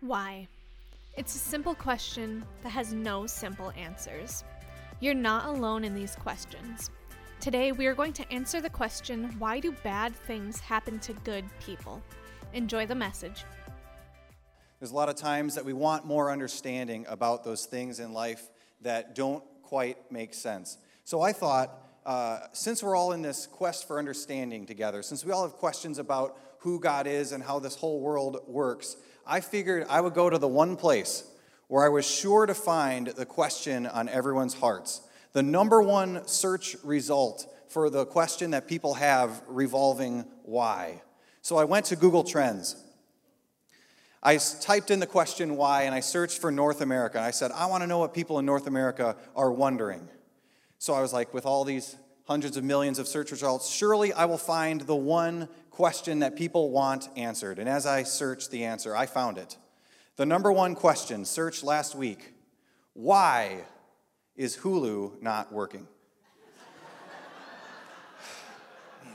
Why? It's a simple question that has no simple answers. You're not alone in these questions. Today, we are going to answer the question why do bad things happen to good people? Enjoy the message. There's a lot of times that we want more understanding about those things in life that don't quite make sense. So I thought, uh, since we're all in this quest for understanding together, since we all have questions about who God is and how this whole world works, I figured I would go to the one place where I was sure to find the question on everyone's hearts. The number one search result for the question that people have revolving why. So I went to Google Trends. I typed in the question why and I searched for North America. I said, I want to know what people in North America are wondering. So I was like, with all these hundreds of millions of search results, surely I will find the one question that people want answered. And as I searched the answer, I found it. The number one question searched last week why is Hulu not working?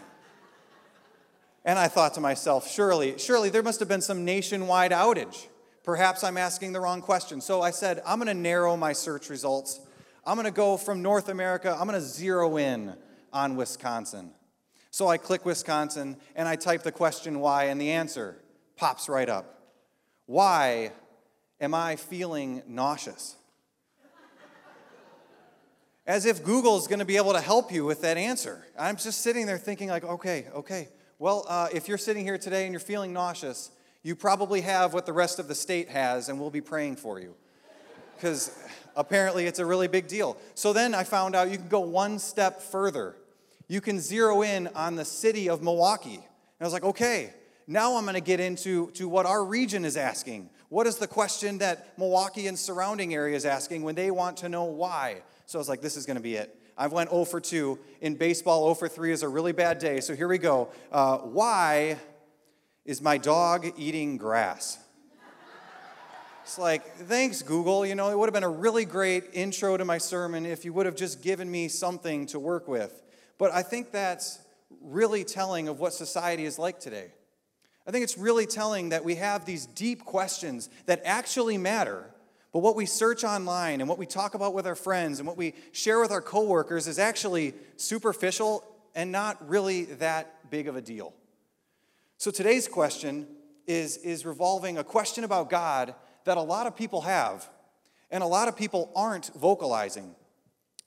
and I thought to myself, surely, surely there must have been some nationwide outage. Perhaps I'm asking the wrong question. So I said, I'm going to narrow my search results. I'm going to go from North America, I'm going to zero in on Wisconsin. So I click Wisconsin and I type the question why, and the answer pops right up. Why am I feeling nauseous? As if Google's going to be able to help you with that answer. I'm just sitting there thinking, like, okay, okay. Well, uh, if you're sitting here today and you're feeling nauseous, you probably have what the rest of the state has, and we'll be praying for you. Because apparently it's a really big deal. So then I found out you can go one step further you can zero in on the city of Milwaukee. And I was like, okay, now I'm going to get into to what our region is asking. What is the question that Milwaukee and surrounding areas asking when they want to know why? So I was like, this is going to be it. I went 0 for 2. In baseball, 0 for 3 is a really bad day. So here we go. Uh, why is my dog eating grass? It's like, thanks, Google. You know, it would have been a really great intro to my sermon if you would have just given me something to work with. But I think that's really telling of what society is like today. I think it's really telling that we have these deep questions that actually matter, but what we search online and what we talk about with our friends and what we share with our coworkers is actually superficial and not really that big of a deal. So today's question is, is revolving a question about God that a lot of people have and a lot of people aren't vocalizing.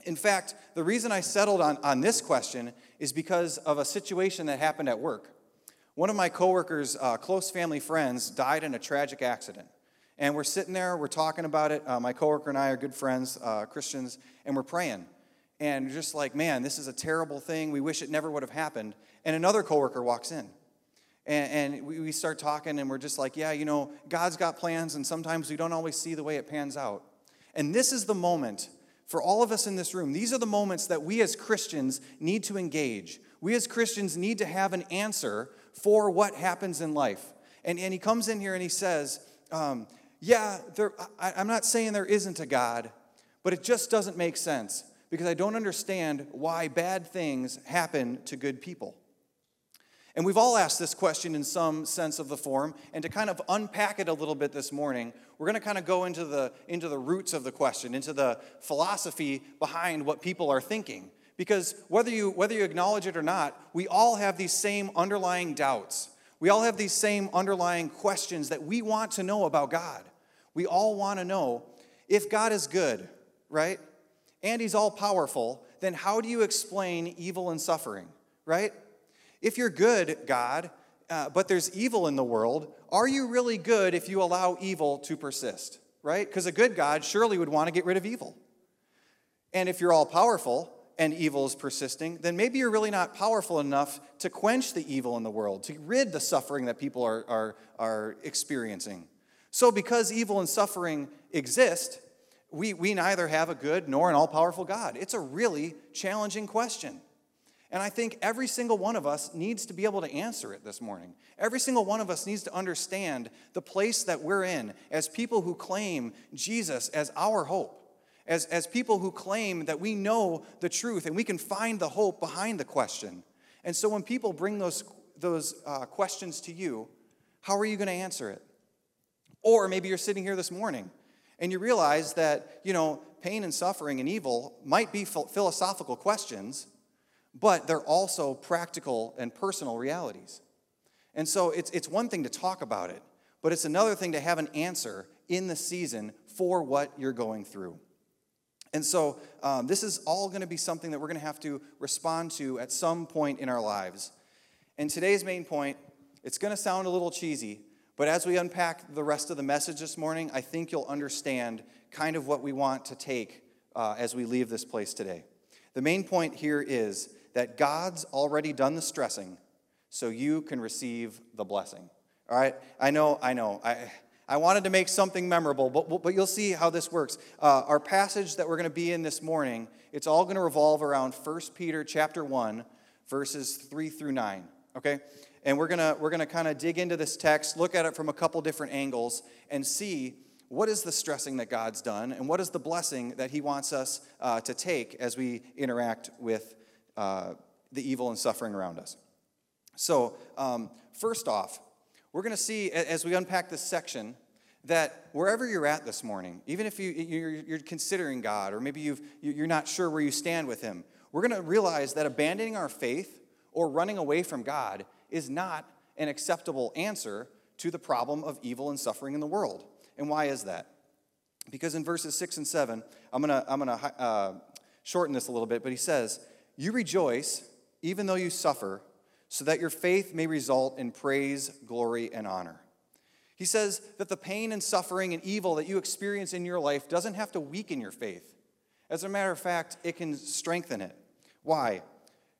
In fact, the reason I settled on, on this question is because of a situation that happened at work. One of my coworkers' uh, close family friends died in a tragic accident. And we're sitting there, we're talking about it. Uh, my coworker and I are good friends, uh, Christians, and we're praying. And just like, man, this is a terrible thing. We wish it never would have happened. And another coworker walks in. And, and we, we start talking, and we're just like, yeah, you know, God's got plans, and sometimes we don't always see the way it pans out. And this is the moment for all of us in this room, these are the moments that we as Christians need to engage. We as Christians need to have an answer for what happens in life. And, and he comes in here and he says, um, Yeah, there, I, I'm not saying there isn't a God, but it just doesn't make sense because I don't understand why bad things happen to good people. And we've all asked this question in some sense of the form. And to kind of unpack it a little bit this morning, we're going to kind of go into the, into the roots of the question, into the philosophy behind what people are thinking. Because whether you, whether you acknowledge it or not, we all have these same underlying doubts. We all have these same underlying questions that we want to know about God. We all want to know if God is good, right? And He's all powerful, then how do you explain evil and suffering, right? If you're good, God, uh, but there's evil in the world, are you really good if you allow evil to persist? Right? Because a good God surely would want to get rid of evil. And if you're all powerful and evil is persisting, then maybe you're really not powerful enough to quench the evil in the world, to rid the suffering that people are, are, are experiencing. So, because evil and suffering exist, we, we neither have a good nor an all powerful God. It's a really challenging question. And I think every single one of us needs to be able to answer it this morning. Every single one of us needs to understand the place that we're in as people who claim Jesus as our hope, as, as people who claim that we know the truth and we can find the hope behind the question. And so when people bring those, those uh, questions to you, how are you going to answer it? Or maybe you're sitting here this morning and you realize that, you know, pain and suffering and evil might be philosophical questions, but they're also practical and personal realities. And so it's, it's one thing to talk about it, but it's another thing to have an answer in the season for what you're going through. And so um, this is all going to be something that we're going to have to respond to at some point in our lives. And today's main point, it's going to sound a little cheesy, but as we unpack the rest of the message this morning, I think you'll understand kind of what we want to take uh, as we leave this place today. The main point here is that God's already done the stressing so you can receive the blessing. All right? I know, I know. I, I wanted to make something memorable, but, but you'll see how this works. Uh, our passage that we're going to be in this morning, it's all going to revolve around 1 Peter chapter 1, verses 3 through 9. Okay? And we're going to we're going to kind of dig into this text, look at it from a couple different angles, and see what is the stressing that God's done and what is the blessing that He wants us uh, to take as we interact with uh, the evil and suffering around us. So, um, first off, we're going to see as we unpack this section that wherever you're at this morning, even if you, you're, considering God or maybe you've, you're not sure where you stand with Him, we're going to realize that abandoning our faith or running away from God is not an acceptable answer to the problem of evil and suffering in the world. And why is that? Because in verses 6 and 7, I'm going to I'm to uh, shorten this a little bit, but he says, You rejoice even though you suffer, so that your faith may result in praise, glory, and honor. He says that the pain and suffering and evil that you experience in your life doesn't have to weaken your faith. As a matter of fact, it can strengthen it. Why?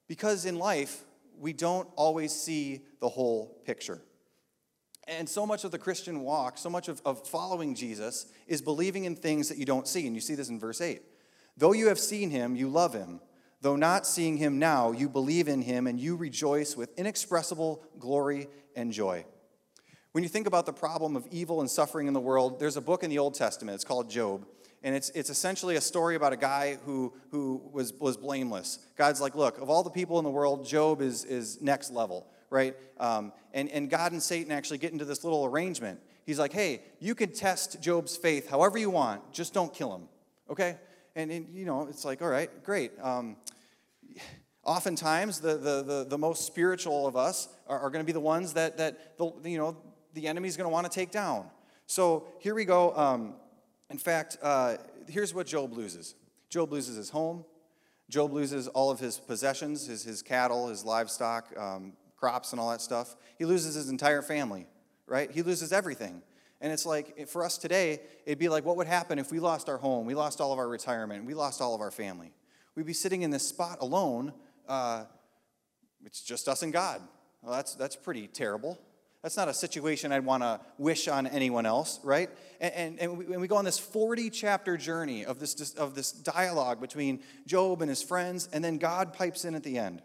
Because in life, we don't always see the whole picture. And so much of the Christian walk, so much of, of following Jesus, is believing in things that you don't see. And you see this in verse 8. Though you have seen him, you love him. Though not seeing him now, you believe in him and you rejoice with inexpressible glory and joy. When you think about the problem of evil and suffering in the world, there's a book in the Old Testament. It's called Job. And it's, it's essentially a story about a guy who, who was, was blameless. God's like, look, of all the people in the world, Job is, is next level, right? Um, and, and God and Satan actually get into this little arrangement. He's like, hey, you can test Job's faith however you want, just don't kill him, okay? And, and you know, it's like, all right, great. Um, oftentimes, the, the, the, the, most spiritual of us are, are going to be the ones that, that the, you know, the enemy's going to want to take down. So here we go. Um, in fact, uh, here's what Job loses Job loses his home. Job loses all of his possessions, his, his cattle, his livestock, um, crops, and all that stuff. He loses his entire family, right? He loses everything. And it's like, for us today, it'd be like, what would happen if we lost our home, we lost all of our retirement, we lost all of our family? We'd be sitting in this spot alone. Uh, it's just us and God. Well, that's, that's pretty terrible. That's not a situation I'd want to wish on anyone else, right? And, and, and, we, and, we, go on this 40 chapter journey of this, of this dialogue between Job and his friends, and then God pipes in at the end.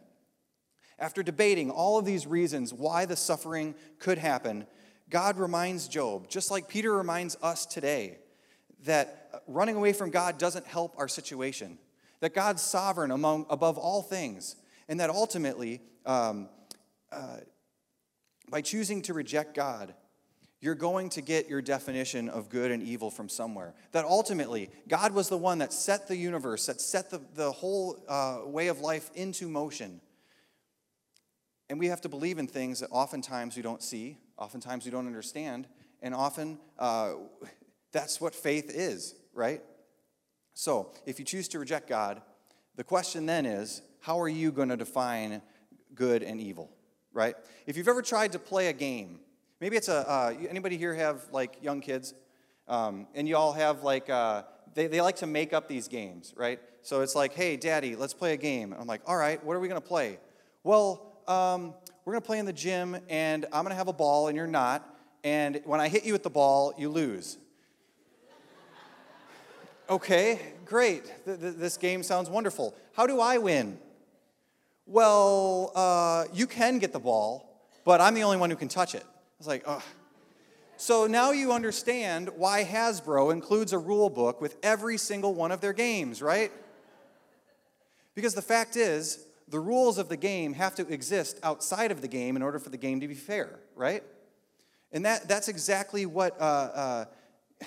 After debating all of these reasons why the suffering could happen, God reminds Job, just like Peter reminds us today, that running away from God doesn't help our situation, that God's sovereign among, above all things, and that ultimately, um, uh, by choosing to reject God, you're going to get your definition of good and evil from somewhere. That ultimately, God was the one that set the universe, that set the, the whole uh, way of life into motion. And we have to believe in things that oftentimes we don't see, Oftentimes we don't understand, and often uh, that's what faith is, right? So if you choose to reject God, the question then is how are you going to define good and evil, right? If you've ever tried to play a game, maybe it's a, uh, anybody here have like young kids? Um, and you all have like, uh, they, they like to make up these games, right? So it's like, hey, daddy, let's play a game. I'm like, all right, what are we going to play? Well, um, we're going to play in the gym, and I'm going to have a ball, and you're not. And when I hit you with the ball, you lose. okay, great. Th- th- this game sounds wonderful. How do I win? Well, uh, you can get the ball, but I'm the only one who can touch it. I was like, oh. So now you understand why Hasbro includes a rule book with every single one of their games, right? Because the fact is, the rules of the game have to exist outside of the game in order for the game to be fair, right? And that, that's exactly what, uh, uh,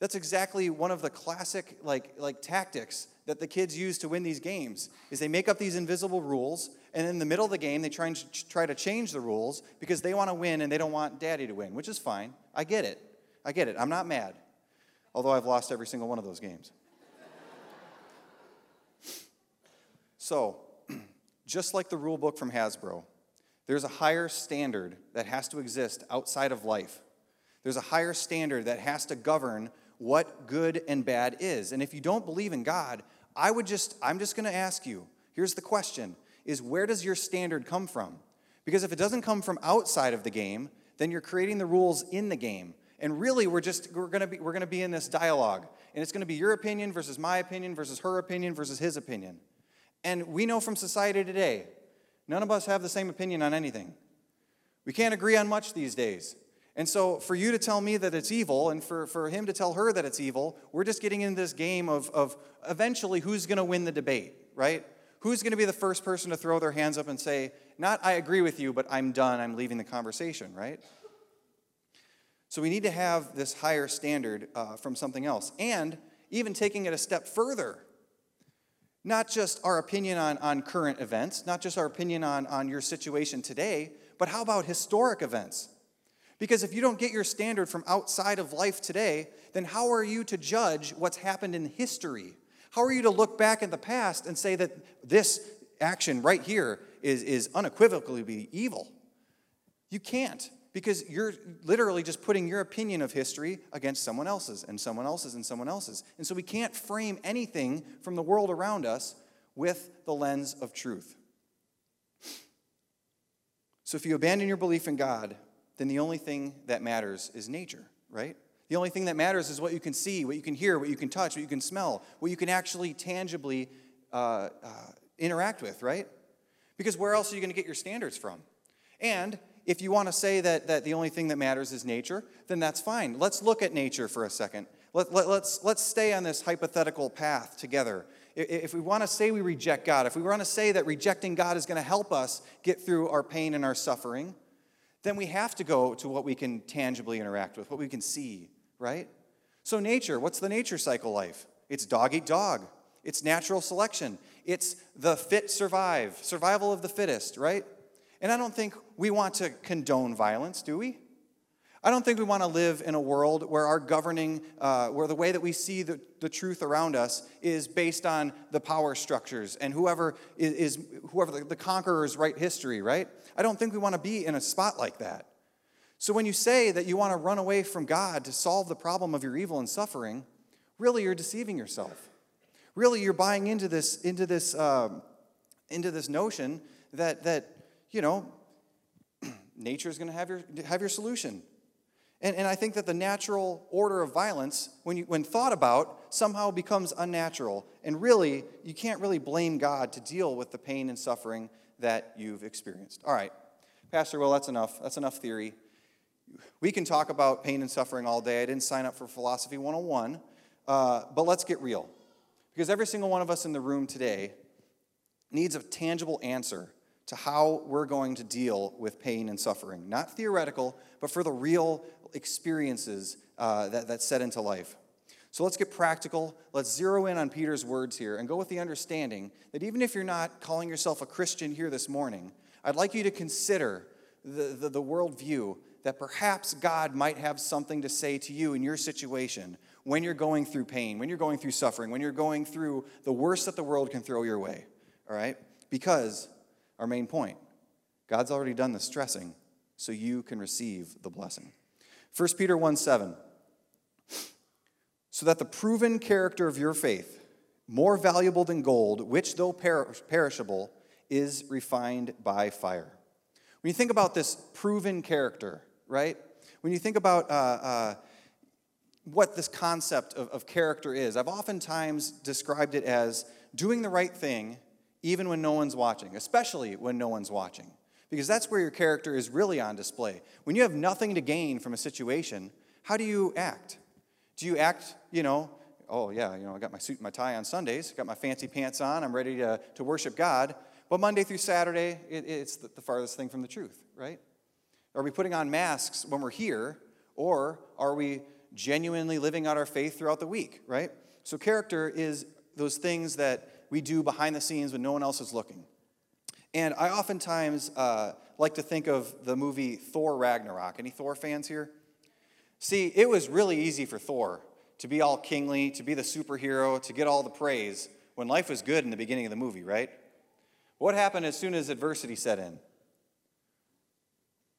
that's exactly one of the classic like, like tactics that the kids use to win these games is they make up these invisible rules and in the middle of the game they try and ch- try to change the rules because they want to win and they don't want daddy to win which is fine. I get it. I get it. I'm not mad. Although i've lost every single one of those games. So just like the rule book from hasbro there's a higher standard that has to exist outside of life there's a higher standard that has to govern what good and bad is. And if you don't believe in God, I would just, I'm just going to ask you here's the question is where does your standard come from? Because if it doesn't come from outside of the game, then you're creating the rules in the game. And really, we're just we're gonna be we're gonna be in this dialogue, and it's gonna be your opinion versus my opinion versus her opinion versus his opinion. And we know from society today, none of us have the same opinion on anything. We can't agree on much these days. And so, for you to tell me that it's evil, and for, for him to tell her that it's evil, we're just getting into this game of, of eventually who's going to win the debate, right? Who's going to be the first person to throw their hands up and say, not I agree with you, but I'm done, I'm leaving the conversation, right? So, we need to have this higher standard uh, from something else. And even taking it a step further, not just our opinion on, on current events, not just our opinion on, on your situation today, but how about historic events? Because if you don't get your standard from outside of life today, then how are you to judge what's happened in history? How are you to look back in the past and say that this action right here is, is unequivocally evil? You can't, because you're literally just putting your opinion of history against someone else's and someone else's and someone else's. And so we can't frame anything from the world around us with the lens of truth. So if you abandon your belief in God, then the only thing that matters is nature, right? The only thing that matters is what you can see, what you can hear, what you can touch, what you can smell, what you can actually tangibly uh, uh, interact with, right? Because where else are you going to get your standards from? And if you want to say that, that the only thing that matters is nature, then that's fine. Let's look at nature for a second. Let, let, let's, let's stay on this hypothetical path together. If we want to say we reject God, if we want to say that rejecting God is going to help us get through our pain and our suffering, then we have to go to what we can tangibly interact with, what we can see, right? So, nature, what's the nature cycle life? It's dog eat dog, it's natural selection, it's the fit survive, survival of the fittest, right? And I don't think we want to condone violence, do we? I don't think we want to live in a world where our governing, uh, where the way that we see the, the truth around us is based on the power structures and whoever is, is whoever the, the conquerors write history, right? I don't think we want to be in a spot like that. So when you say that you want to run away from God to solve the problem of your evil and suffering, really you're deceiving yourself. Really, you're buying into this into this um, into this notion that that you know nature is going to have your have your solution. And, and I think that the natural order of violence, when, you, when thought about, somehow becomes unnatural. And really, you can't really blame God to deal with the pain and suffering that you've experienced. All right, Pastor, well, that's enough. That's enough theory. We can talk about pain and suffering all day. I didn't sign up for Philosophy 101, uh, but let's get real. Because every single one of us in the room today needs a tangible answer to how we're going to deal with pain and suffering. Not theoretical, but for the real experiences uh, that, that set into life. So let's get practical. Let's zero in on Peter's words here and go with the understanding that even if you're not calling yourself a Christian here this morning, I'd like you to consider the, the, the worldview that perhaps God might have something to say to you in your situation when you're going through pain, when you're going through suffering, when you're going through the worst that the world can throw your way. All right? Because our main point God's already done the stressing so you can receive the blessing. 1 Peter 1 7. So that the proven character of your faith, more valuable than gold, which though perishable, is refined by fire. When you think about this proven character, right? When you think about uh, uh, what this concept of, of character is, I've oftentimes described it as doing the right thing even when no one's watching, especially when no one's watching because that's where your character is really on display. When you have nothing to gain from a situation, how do you act? Do you act, you know, oh yeah, you know, I got my suit and my tie on Sundays, got my fancy pants on, I'm ready to, to worship God. But Monday through Saturday, it, it's the, the farthest thing from the truth, right? Are we putting on masks when we're here, or are we genuinely living out our faith throughout the week, right? So, character is those things that we do behind the scenes when no one else is looking. And I oftentimes uh, like to think of the movie Thor Ragnarok. Any Thor fans here? See, it was really easy for Thor to be all kingly, to be the superhero, to get all the praise when life was good in the beginning of the movie, right? What happened as soon as adversity set in?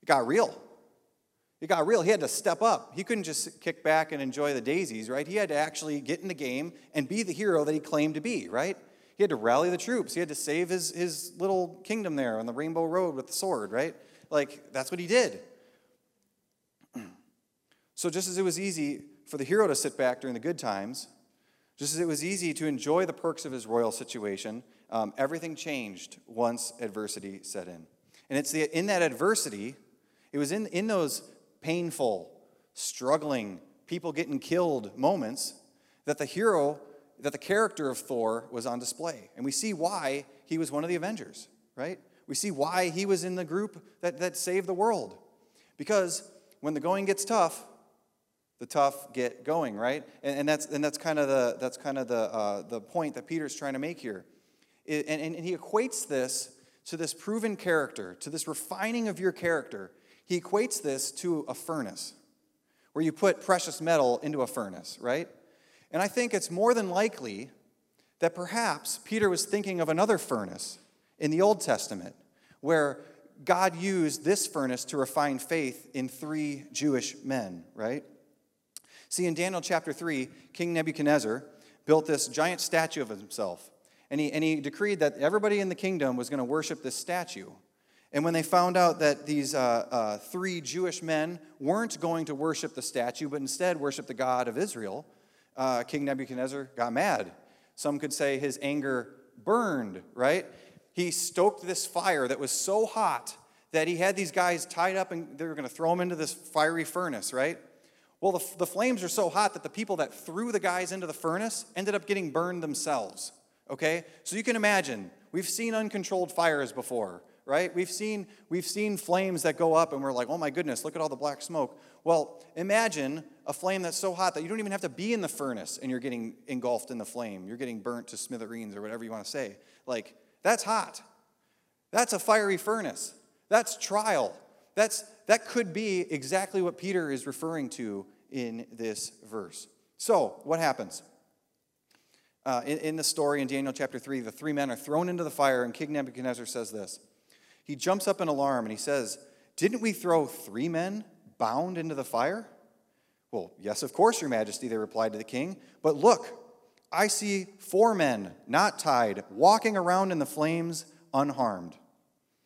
It got real. It got real. He had to step up. He couldn't just kick back and enjoy the daisies, right? He had to actually get in the game and be the hero that he claimed to be, right? He had to rally the troops. He had to save his, his little kingdom there on the Rainbow Road with the sword, right? Like, that's what he did. So, just as it was easy for the hero to sit back during the good times, just as it was easy to enjoy the perks of his royal situation, um, everything changed once adversity set in. And it's the, in that adversity, it was in, in those painful, struggling, people getting killed moments that the hero that the character of Thor was on display. And we see why he was one of the Avengers, right? We see why he was in the group that, that saved the world. Because when the going gets tough, the tough get going, right? And, and that's, and that's kind of the, that's kind of the, uh, the point that Peter's trying to make here. It, and, and he equates this to this proven character, to this refining of your character. He equates this to a furnace, where you put precious metal into a furnace, right? And I think it's more than likely that perhaps Peter was thinking of another furnace in the Old Testament where God used this furnace to refine faith in three Jewish men, right? See, in Daniel chapter 3, King Nebuchadnezzar built this giant statue of himself. And he, and he decreed that everybody in the kingdom was going to worship this statue. And when they found out that these uh, uh, three Jewish men weren't going to worship the statue, but instead worship the God of Israel, uh, King Nebuchadnezzar got mad. Some could say his anger burned, right? He stoked this fire that was so hot that he had these guys tied up and they were going to throw them into this fiery furnace, right? Well, the, the flames are so hot that the people that threw the guys into the furnace ended up getting burned themselves, okay? So you can imagine, we've seen uncontrolled fires before, right? We've seen, we've seen flames that go up and we're like, oh my goodness, look at all the black smoke. Well, imagine a flame that's so hot that you don't even have to be in the furnace and you're getting engulfed in the flame. You're getting burnt to smithereens or whatever you want to say. Like, that's hot. That's a fiery furnace. That's trial. That's, that could be exactly what Peter is referring to in this verse. So, what happens? Uh, in, in the story in Daniel chapter 3, the three men are thrown into the fire, and King Nebuchadnezzar says this. He jumps up in alarm and he says, Didn't we throw three men bound into the fire? Well, yes, of course, Your Majesty, they replied to the king. But look, I see four men, not tied, walking around in the flames unharmed.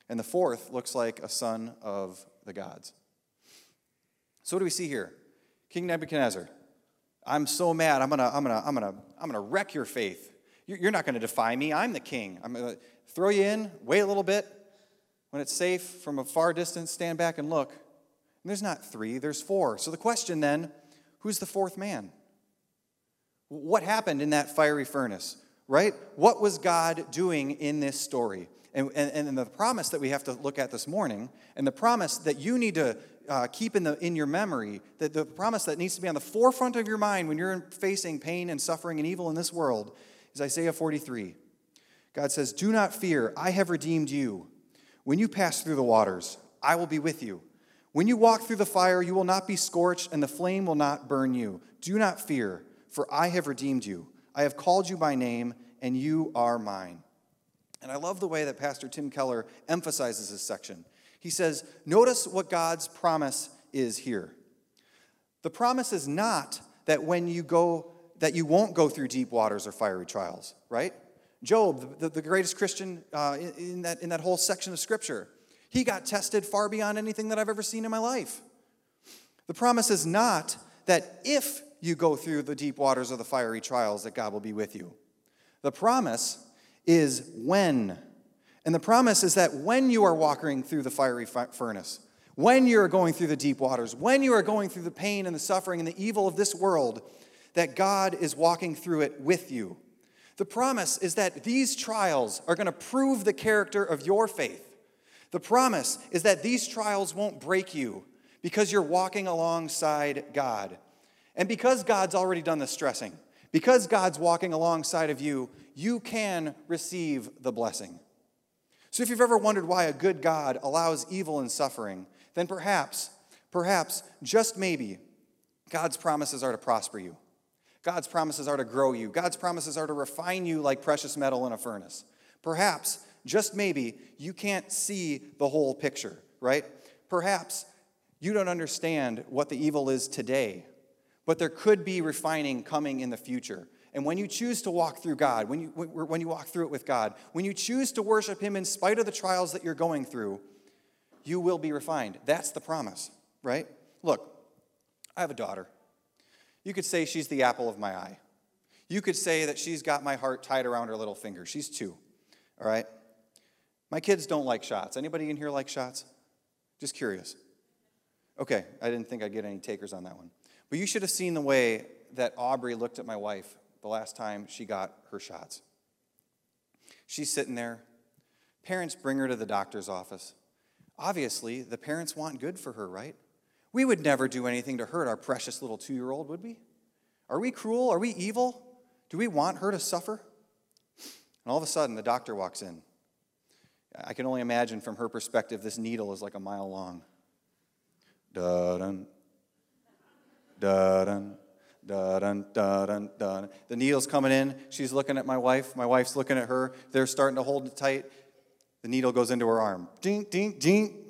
And the fourth looks like a son of the gods. So, what do we see here? King Nebuchadnezzar, I'm so mad. I'm going to I'm gonna, I'm gonna, I'm gonna wreck your faith. You're not going to defy me. I'm the king. I'm going to throw you in, wait a little bit. When it's safe, from a far distance, stand back and look. And there's not three, there's four. So the question then who's the fourth man? What happened in that fiery furnace, right? What was God doing in this story? And, and, and the promise that we have to look at this morning, and the promise that you need to uh, keep in, the, in your memory, that the promise that needs to be on the forefront of your mind when you're facing pain and suffering and evil in this world, is Isaiah 43. God says, Do not fear, I have redeemed you. When you pass through the waters, I will be with you. When you walk through the fire, you will not be scorched, and the flame will not burn you. Do not fear, for I have redeemed you. I have called you by name, and you are mine. And I love the way that Pastor Tim Keller emphasizes this section. He says, Notice what God's promise is here. The promise is not that when you go, that you won't go through deep waters or fiery trials, right? Job, the, the greatest Christian uh, in, that, in that whole section of Scripture, he got tested far beyond anything that I've ever seen in my life. The promise is not that if you go through the deep waters of the fiery trials, that God will be with you. The promise is when. And the promise is that when you are walking through the fiery furnace, when you are going through the deep waters, when you are going through the pain and the suffering and the evil of this world, that God is walking through it with you. The promise is that these trials are going to prove the character of your faith The promise is that these trials won't break you because you're walking alongside God. And because God's already done the stressing, because God's walking alongside of you, you can receive the blessing. So if you've ever wondered why a good God allows evil and suffering, then perhaps, perhaps, just maybe, God's promises are to prosper you. God's promises are to grow you. God's promises are to refine you like precious metal in a furnace. Perhaps, just maybe, you can't see the whole picture, right? Perhaps you don't understand what the evil is today, but there could be refining coming in the future. And when you choose to walk through God, when you, when you walk through it with God, when you choose to worship Him in spite of the trials that you're going through, you will be refined. That's the promise, right? Look, I have a daughter. You could say she's the apple of my eye. You could say that she's got my heart tied around her little finger. She's two, all right? My kids don't like shots. Anybody in here like shots? Just curious. Okay, I didn't think I'd get any takers on that one. But you should have seen the way that Aubrey looked at my wife the last time she got her shots. She's sitting there. Parents bring her to the doctor's office. Obviously, the parents want good for her, right? We would never do anything to hurt our precious little two year old, would we? Are we cruel? Are we evil? Do we want her to suffer? And all of a sudden, the doctor walks in. I can only imagine from her perspective, this needle is like a mile long. Da-dun, da-dun, da-dun, da-dun, da-dun. The needle's coming in. She's looking at my wife. My wife's looking at her. They're starting to hold it tight. The needle goes into her arm. Ding, ding, ding.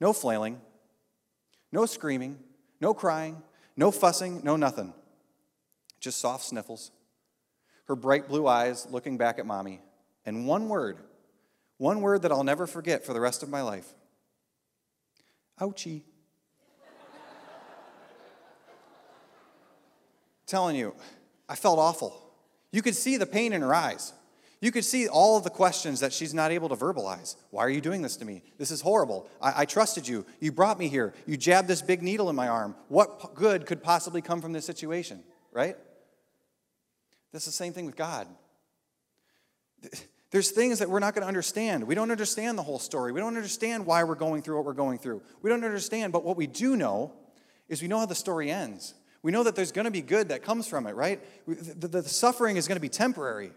No flailing, no screaming, no crying, no fussing, no nothing. Just soft sniffles. Her bright blue eyes looking back at mommy. And one word, one word that I'll never forget for the rest of my life ouchie. Telling you, I felt awful. You could see the pain in her eyes. You could see all of the questions that she's not able to verbalize. Why are you doing this to me? This is horrible. I, I, trusted you. You brought me here. You jabbed this big needle in my arm. What good could possibly come from this situation, right? That's the same thing with God. There's things that we're not going to understand. We don't understand the whole story. We don't understand why we're going through what we're going through. We don't understand, but what we do know is we know how the story ends. We know that there's going to be good that comes from it, right? The, the, the suffering is going to be temporary.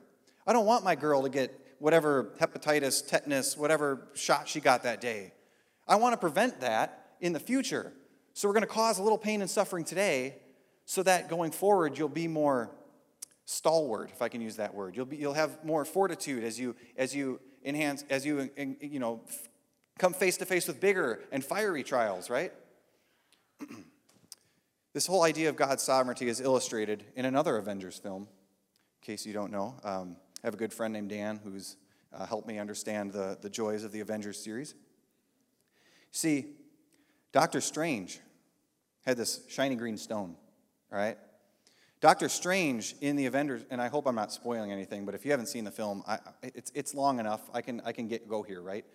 I don't want my girl to get whatever hepatitis, tetanus, whatever shot she got that day. I want to prevent that in the future. So we're going to cause a little pain and suffering today so that going forward you'll be more stalwart, if I can use that word. You'll, be, you'll have more fortitude as you, as you enhance, as you, you know, come face to face with bigger and fiery trials, right? this whole idea of God's sovereignty is illustrated in another Avengers film, in case you don't know. Um, I have a good friend named Dan who's uh, helped me understand the, the joys of the Avengers series. See, Doctor Strange had this shiny green stone, right? Doctor Strange in the Avengers, and I hope I'm not spoiling anything, but if you haven't seen the film, I, it's, it's long enough. I can, I can get, go here, right?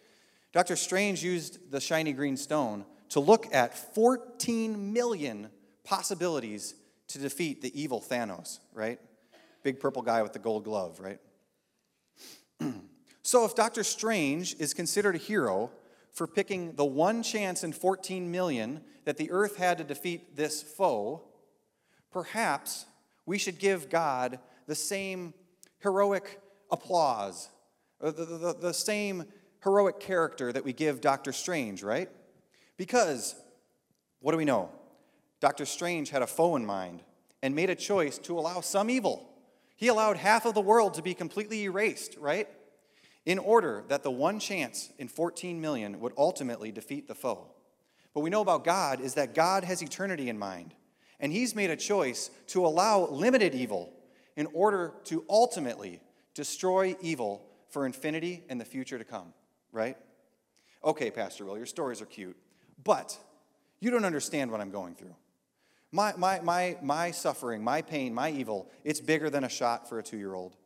Doctor Strange used the shiny green stone to look at 14 million possibilities to defeat the evil Thanos, right? Big purple guy with the gold glove, right? so, if Doctor Strange is considered a hero for picking the one chance in 14 million that the earth had to defeat this foe, perhaps we should give God the same heroic applause, the, the, the, same heroic character that we give Doctor Strange, right? Because, what do we know? Doctor Strange had a foe in mind and made a choice to allow some evil he allowed half of the world to be completely erased, right? In order that the one chance in 14 million would ultimately defeat the foe. What we know about God is that God has eternity in mind, and He's made a choice to allow limited evil in order to ultimately destroy evil for infinity and the future to come, right? Okay, Pastor Will, your stories are cute, but you don't understand what I'm going through. My, my, my, my suffering, my pain, my evil, it's bigger than a shot for a two year old.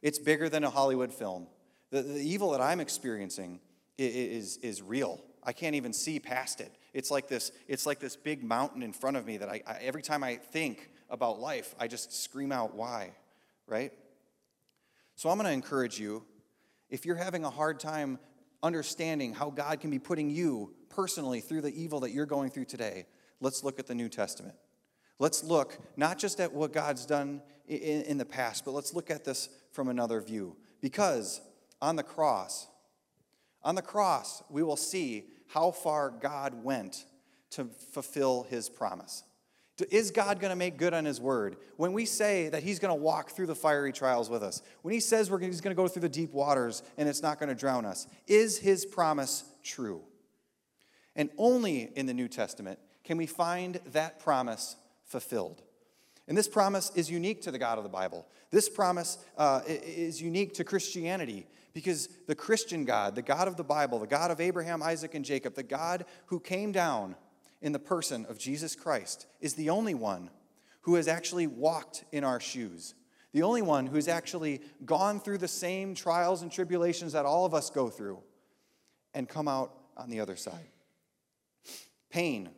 It's bigger than a Hollywood film. The, the evil that I'm experiencing is, is real. I can't even see past it. It's like this, it's like this big mountain in front of me that I, I, every time I think about life, I just scream out, why? Right? So I'm going to encourage you if you're having a hard time understanding how God can be putting you personally through the evil that you're going through today, let's look at the New Testament. Let's look not just at what God's done in, in the past, but let's look at this from another view. Because on the cross, on the cross, we will see how far God went to fulfill his promise. Is God going to make good on his word? When we say that he's going to walk through the fiery trials with us, when he says we're, he's going to go through the deep waters and it's not going to drown us, is his promise true? And only in the New Testament can we find that promise fulfilled. And this promise is unique to the God of the Bible. This promise uh, is unique to Christianity because the Christian God, the God of the Bible, the God of Abraham, Isaac, and Jacob, the God who came down in the person of Jesus Christ, is the only one who has actually walked in our shoes. The only one who's actually gone through the same trials and tribulations that all of us go through and come out on the other side. Pain,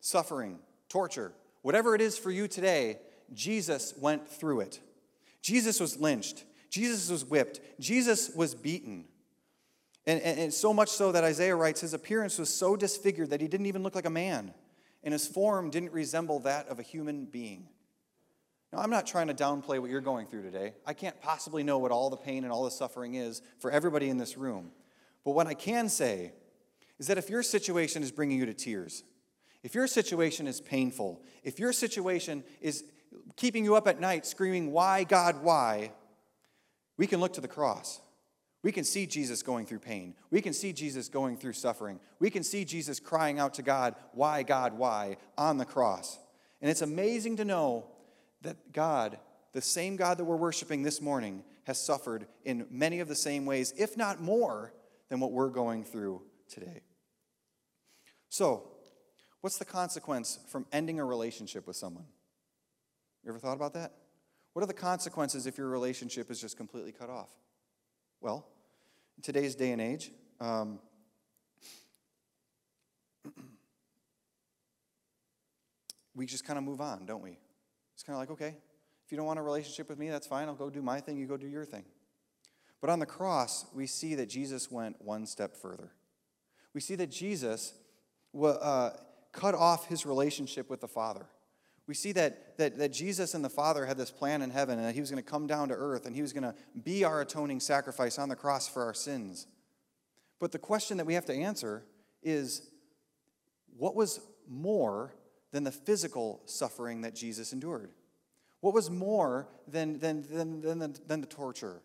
suffering, torture, whatever it is for you today, Jesus went through it. Jesus was lynched. Jesus was whipped. Jesus was beaten. And, and, and, so much so that Isaiah writes his appearance was so disfigured that he didn't even look like a man, and his form didn't resemble that of a human being. Now, I'm not trying to downplay what you're going through today. I can't possibly know what all the pain and all the suffering is for everybody in this room. But what I can say is that if your situation is bringing you to tears, if your situation is painful, if your situation is keeping you up at night screaming, Why, God, why? We can look to the cross. We can see Jesus going through pain. We can see Jesus going through suffering. We can see Jesus crying out to God, Why, God, why? on the cross. And it's amazing to know that God, the same God that we're worshiping this morning, has suffered in many of the same ways, if not more, than what we're going through today. So, what's the consequence from ending a relationship with someone? You ever thought about that? What are the consequences if your relationship is just completely cut off? Well, in today's day and age, um, we just kind of move on, don't we? It's kind of like, okay, if you don't want a relationship with me, that's fine. I'll go do my thing, you go do your thing. But on the cross, we see that Jesus went one step further. We see that Jesus uh, cut off his relationship with the Father. We see that, that, that Jesus and the Father had this plan in heaven and that he was going to come down to earth and he was going to be our atoning sacrifice on the cross for our sins. But the question that we have to answer is what was more than the physical suffering that Jesus endured? What was more than, than, than, than, the, than the torture?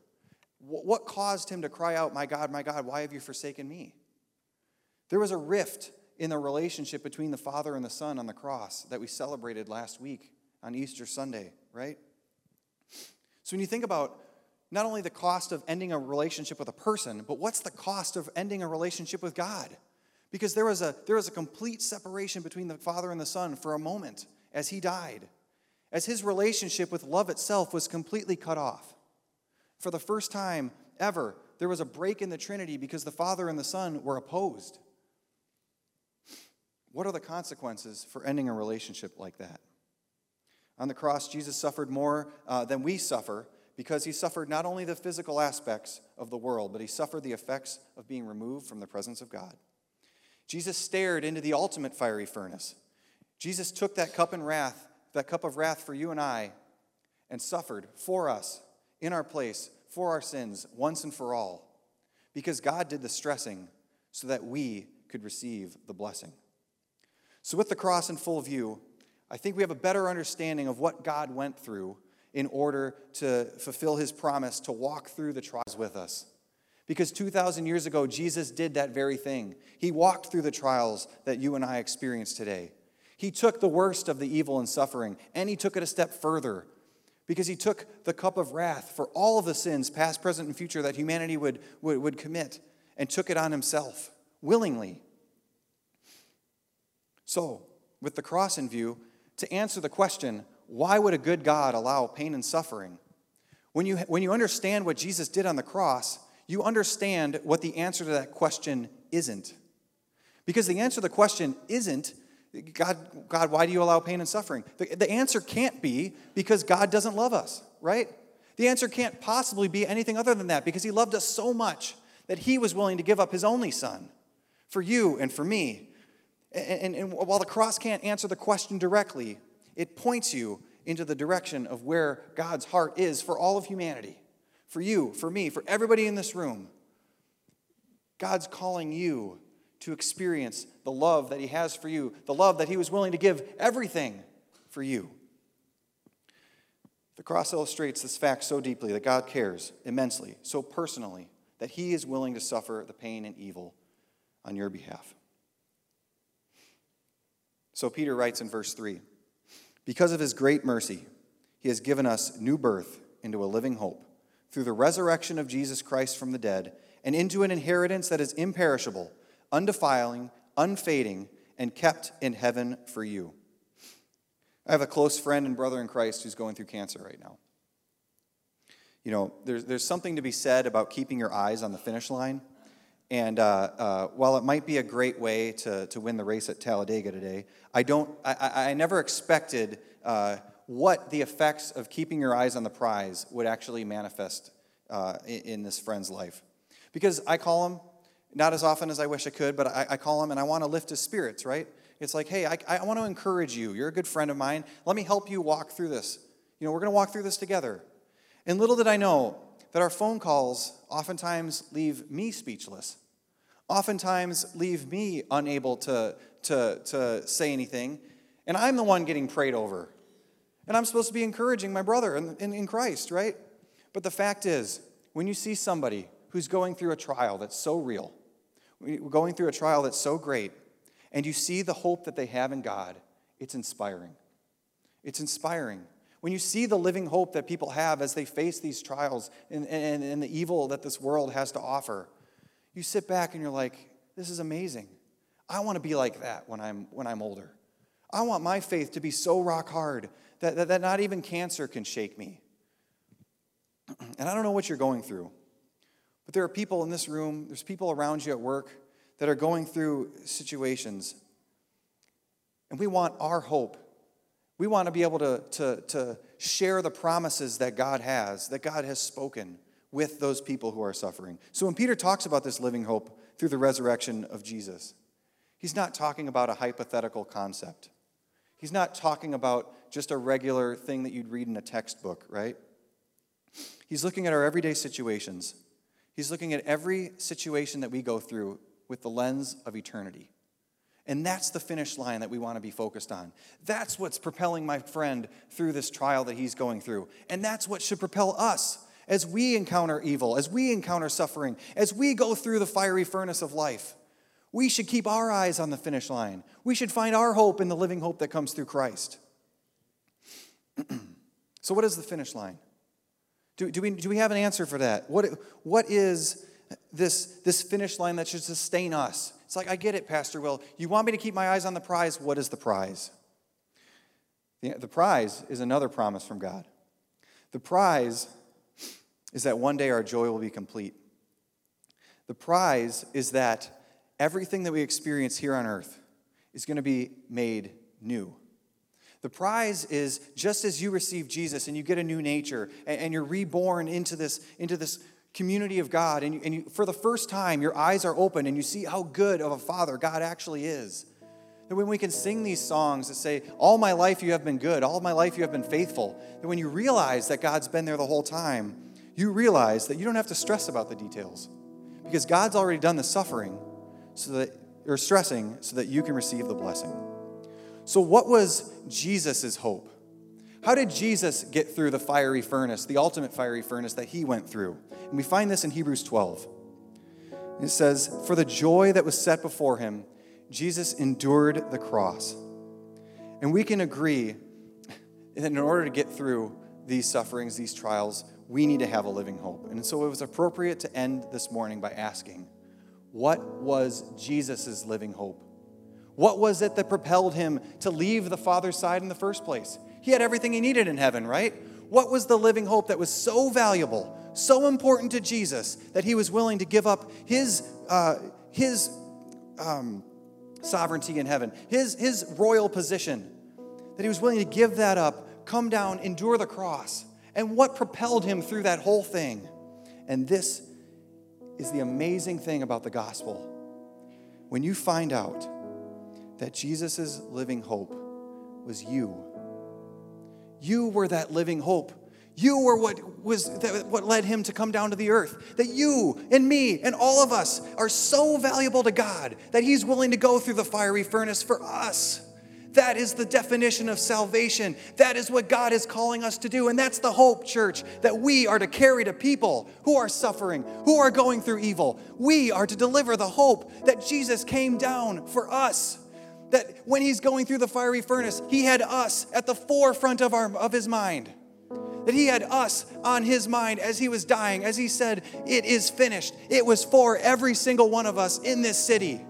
What caused him to cry out, My God, my God, why have you forsaken me? There was a rift in the relationship between the Father and the Son on the cross that we celebrated last week on Easter Sunday, right? So when you think about not only the cost of ending a relationship with a person, but what's the cost of ending a relationship with God? Because there was a, there was a complete separation between the Father and the Son for a moment as he died, as his relationship with love itself was completely cut off. For the first time ever, there was a break in the Trinity because the Father and the Son were opposed. What are the consequences for ending a relationship like that? On the cross, Jesus suffered more uh, than we suffer because he suffered not only the physical aspects of the world, but he suffered the effects of being removed from the presence of God. Jesus stared into the ultimate fiery furnace. Jesus took that cup and wrath, that cup of wrath for you and I, and suffered for us in our place for our sins once and for all, because God did the stressing so that we could receive the blessing. So, with the cross in full view, I think we have a better understanding of what God went through in order to fulfill his promise to walk through the trials with us. Because 2,000 years ago, Jesus did that very thing. He walked through the trials that you and I experience today. He took the worst of the evil and suffering, and he took it a step further because he took the cup of wrath for all of the sins, past, present, and future, that humanity would, would, would commit, and took it on himself willingly. So, with the cross in view, to answer the question, why would a good God allow pain and suffering? When you, when you understand what Jesus did on the cross, you understand what the answer to that question isn't. Because the answer to the question isn't, God, God, why do you allow pain and suffering? The, the answer can't be because God doesn't love us, right? The answer can't possibly be anything other than that because He loved us so much that he was willing to give up his only son for you and for me. And, and, and while the cross can't answer the question directly, it points you into the direction of where God's heart is for all of humanity, for you, for me, for everybody in this room. God's calling you to experience the love that He has for you, the love that He was willing to give everything for you. The cross illustrates this fact so deeply that God cares immensely, so personally, that He is willing to suffer the pain and evil on your behalf. So Peter writes in verse 3 Because of His great mercy, He has given us new birth into a living hope through the resurrection of Jesus Christ from the dead and into an inheritance that is imperishable, undefiling, unfading, and kept in heaven for you. I have a close friend and brother in Christ who's going through cancer right now. You know, there's, there's something to be said about keeping your eyes on the finish line. And uh, uh, while it might be a great way to, to win the race at Talladega today, I, don't, I, I never expected uh, what the effects of keeping your eyes on the prize would actually manifest uh, in, in this friend's life. Because I call him, not as often as I wish I could, but I, I call him and I want to lift his spirits, right? It's like, hey, I, I want to encourage you. You're a good friend of mine. Let me help you walk through this. You know, we're going to walk through this together. And little did I know that our phone calls oftentimes leave me speechless, oftentimes leave me unable to, to, to say anything. And I'm the one getting prayed over. And I'm supposed to be encouraging my brother in, in, in Christ, right? But the fact is, when you see somebody who's going through a trial that's so real, going through a trial that's so great, and you see the hope that they have in God, it's inspiring. It's inspiring. When you see the living hope that people have as they face these trials and, and, and the evil that this world has to offer, you sit back and you're like, this is amazing. I want to be like that when I'm, when I'm older. I want my faith to be so rock hard that, that, that not even cancer can shake me. And I don't know what you're going through. But there are people in this room, there's people around you at work that are going through situations. And we want our hope. We want to be able to, to, to share the promises that God has, that God has spoken with those people who are suffering. So when Peter talks about this living hope through the resurrection of Jesus, he's not talking about a hypothetical concept. He's not talking about just a regular thing that you'd read in a textbook, right? He's looking at our everyday situations He's looking at every situation that we go through with the lens of eternity. And that's the finish line that we want to be focused on. That's what's propelling my friend through this trial that he's going through. And that's what should propel us as we encounter evil, as we encounter suffering, as we go through the fiery furnace of life. We should keep our eyes on the finish line. We should find our hope in the living hope that comes through Christ. so, what is the finish line? Do, do, we, do we have an answer for that? What, what is this, this finish line that should sustain us? It's like, I get it, Pastor Will. You want me to keep my eyes on the prize? What is the prize? The, the prize is another promise from God. The prize is that one day our joy will be complete. The prize is that everything that we experience here on earth is going to be made new. The prize is just as you receive Jesus and you get a new nature and, you're reborn into this, into this community of God, and, you, and you, for the first time, your eyes are open and you see how good of a father God actually is. That when we can sing these songs that say, All my life you have been good, all my life you have been faithful, that when you realize that God's been there the whole time, you realize that you don't have to stress about the details because God's already done the suffering so that, or stressing so that you can receive the blessing. So, what was Jesus' hope? How did Jesus get through the fiery furnace, the ultimate fiery furnace that he went through? And we find this in Hebrews 12. It says, For the joy that was set before him, Jesus endured the cross. And we can agree that in order to get through these sufferings, these trials, we need to have a living hope. And so it was appropriate to end this morning by asking, What was Jesus' living hope? What was it that propelled him to leave the Father's side in the first place? He had everything he needed in heaven, right? What was the living hope that was so valuable, so important to Jesus, that he was willing to give up his, uh, his um, sovereignty in heaven, his, his royal position, that he was willing to give that up, come down, endure the cross? And what propelled him through that whole thing? And this is the amazing thing about the gospel. When you find out that Jesus' living hope was you, you were that living hope. You were what was what led him to come down to the earth. That you and me and all of us are so valuable to God that he's willing to go through the fiery furnace for us. That is the definition of salvation. That is what God is calling us to do. And that's the hope, church, that we are to carry to people who are suffering, who are going through evil. We are to deliver the hope that Jesus came down for us. That when he's going through the fiery furnace, he had us at the forefront of, our, of his mind. That he had us on his mind as he was dying, as he said, It is finished. It was for every single one of us in this city.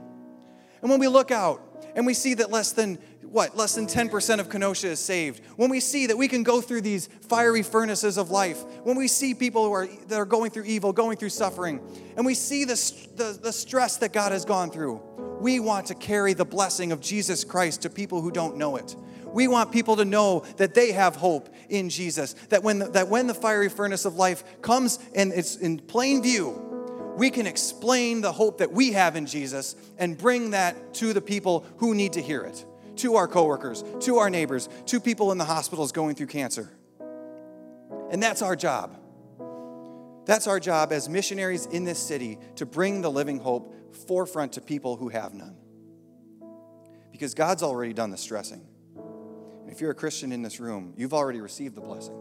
And when we look out and we see that less than what, less than 10% of Kenosha is saved, when we see that we can go through these fiery furnaces of life, when we see people who are, that are going through evil, going through suffering, and we see the, the, the stress that God has gone through, we want to carry the blessing of Jesus Christ to people who don't know it. We want people to know that they have hope in Jesus, that when the, that when the fiery furnace of life comes and it's in plain view, we can explain the hope that we have in Jesus and bring that to the people who need to hear it to our coworkers, to our neighbors, to people in the hospitals going through cancer. And that's our job. That's our job as missionaries in this city to bring the living hope forefront to people who have none. Because God's already done the stressing. And if you're a Christian in this room, you've already received the blessing.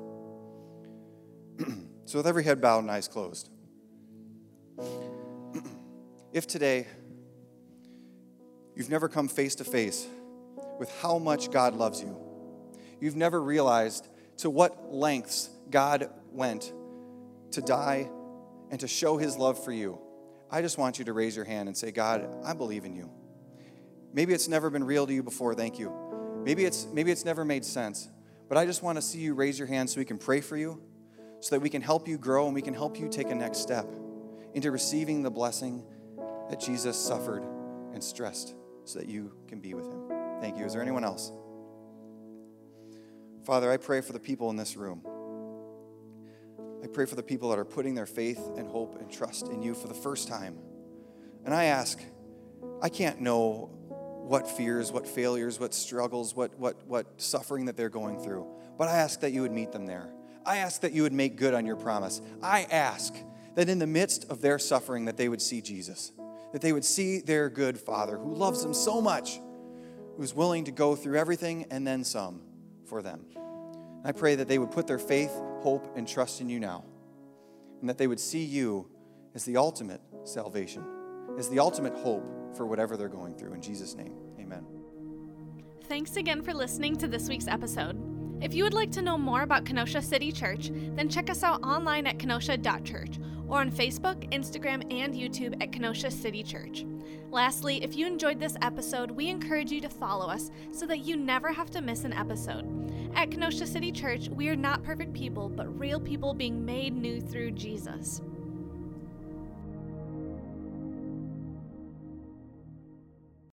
so, with every head bowed and eyes closed, if today you've never come face to face with how much God loves you. You've never realized to what lengths God went to die and to show his love for you. I just want you to raise your hand and say, God, I believe in you. Maybe it's never been real to you before, thank you. Maybe it's, maybe it's never made sense, but I just want to see you raise your hand so we can pray for you, so that we can help you grow and we can help you take a next step into receiving the blessing that Jesus suffered and stressed so that you can be with him. Thank you. Is there anyone else? Father, I pray for the people in this room. I pray for the people that are putting their faith and hope and trust in you for the first time. And I ask, I can't know what fears, what failures, what struggles, what, what, what suffering that they're going through, but I ask that you would meet them there. I ask that you would make good on your promise. I ask that in the midst of their suffering that they would see Jesus, that they would see their good Father who loves them so much who's willing to go through everything and then some for them. I pray that they would put their faith, hope, and trust in you now, and that they would see you as the ultimate salvation, as the ultimate hope for whatever they're going through. In Jesus' name, amen. Thanks again for listening to this week's episode. If you would like to know more about Kenosha City Church, then check us out online at kenosha.church or on Facebook, Instagram, and YouTube at Kenosha City Church. Lastly, if you enjoyed this episode, we encourage you to follow us so that you never have to miss an episode. At Kenosha City Church, we are not perfect people, but real people being made new through Jesus.